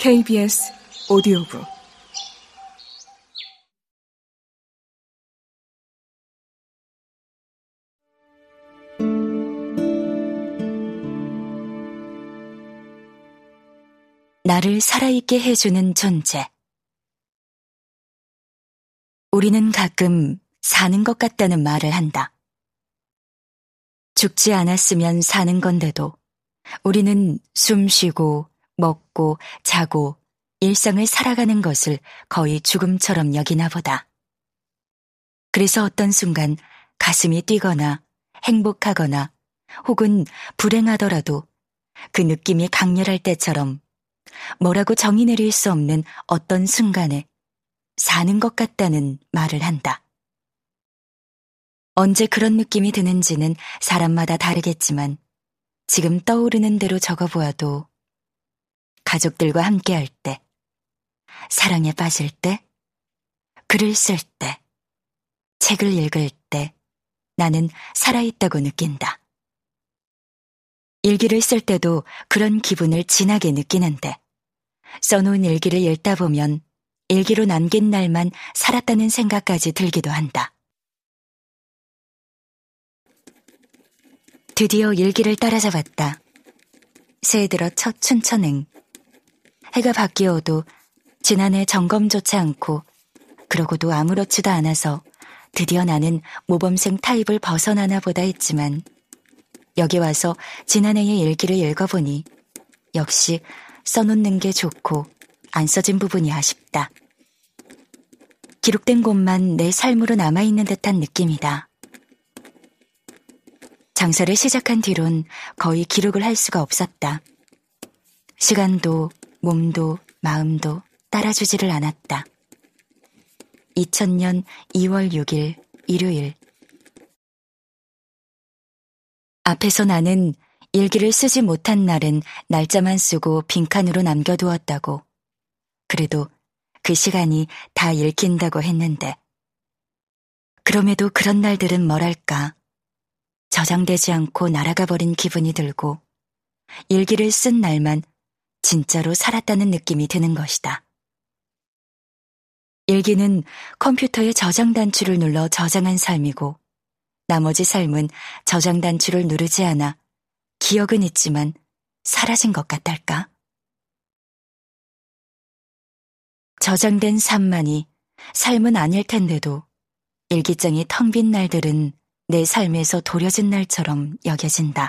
KBS 오디오북 나를 살아있게 해주는 존재. 우리는 가끔 사는 것 같다는 말을 한다. 죽지 않았으면 사는 건데도 우리는 숨 쉬고 먹고 자고 일상을 살아가는 것을 거의 죽음처럼 여기나 보다. 그래서 어떤 순간 가슴이 뛰거나 행복하거나 혹은 불행하더라도 그 느낌이 강렬할 때처럼 뭐라고 정의 내릴 수 없는 어떤 순간에 사는 것 같다는 말을 한다. 언제 그런 느낌이 드는지는 사람마다 다르겠지만 지금 떠오르는 대로 적어보아도 가족들과 함께 할 때, 사랑에 빠질 때, 글을 쓸 때, 책을 읽을 때 나는 살아있다고 느낀다. 일기를 쓸 때도 그런 기분을 진하게 느끼는데 써놓은 일기를 읽다 보면 일기로 남긴 날만 살았다는 생각까지 들기도 한다. 드디어 일기를 따라잡았다. 새해 들어 첫 춘천행. 해가 바뀌어도 지난해 점검조차 않고 그러고도 아무렇지도 않아서 드디어 나는 모범생 타입을 벗어나나 보다 했지만 여기 와서 지난해의 일기를 읽어보니 역시 써놓는 게 좋고 안 써진 부분이 아쉽다. 기록된 곳만 내 삶으로 남아있는 듯한 느낌이다. 장사를 시작한 뒤론 거의 기록을 할 수가 없었다. 시간도 몸도 마음도 따라주지를 않았다. 2000년 2월 6일 일요일 앞에서 나는 일기를 쓰지 못한 날은 날짜만 쓰고 빈칸으로 남겨두었다고. 그래도 그 시간이 다 읽힌다고 했는데. 그럼에도 그런 날들은 뭐랄까. 저장되지 않고 날아가 버린 기분이 들고 일기를 쓴 날만 진짜로 살았다는 느낌이 드는 것이다. 일기는 컴퓨터의 저장 단추를 눌러 저장한 삶이고 나머지 삶은 저장 단추를 누르지 않아 기억은 있지만 사라진 것 같달까? 저장된 삶만이 삶은 아닐 텐데도 일기장이 텅 빈 날들은 내 삶에서 도려진 날처럼 여겨진다.